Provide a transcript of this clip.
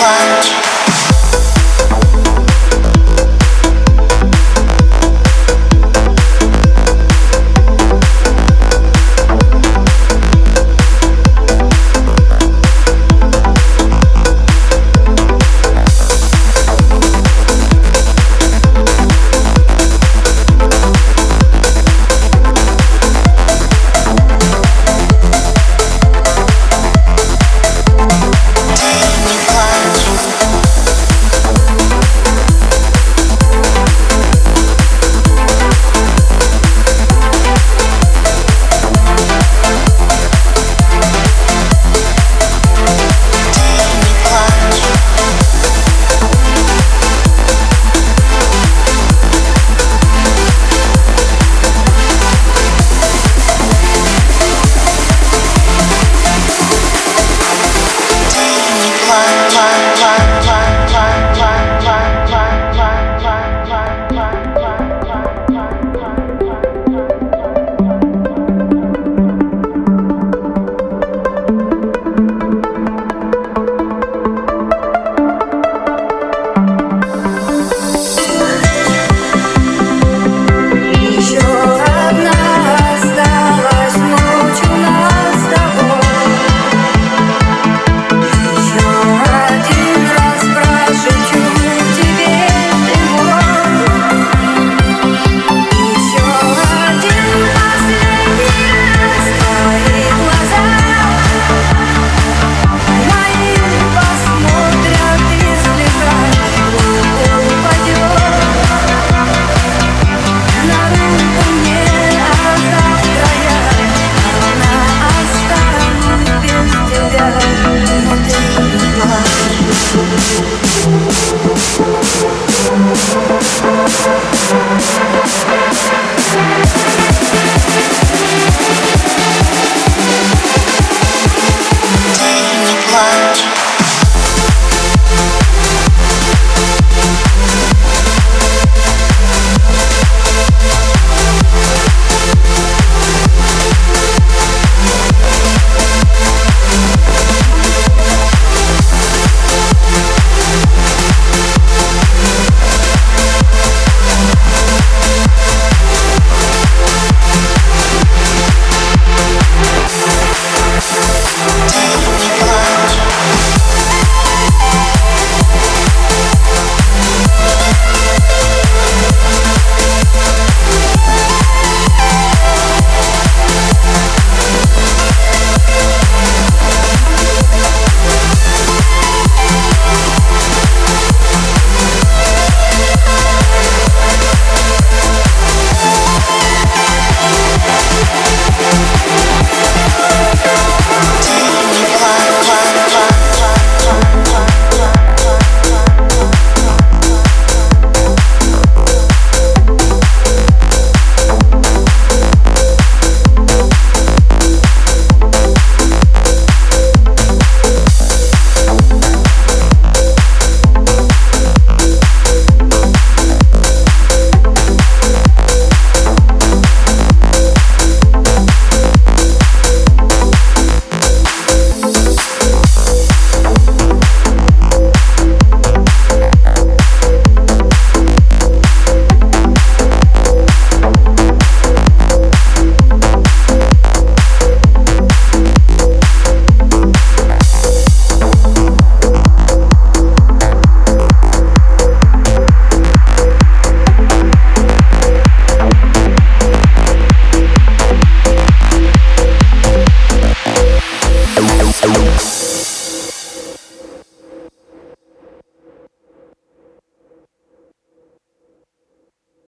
much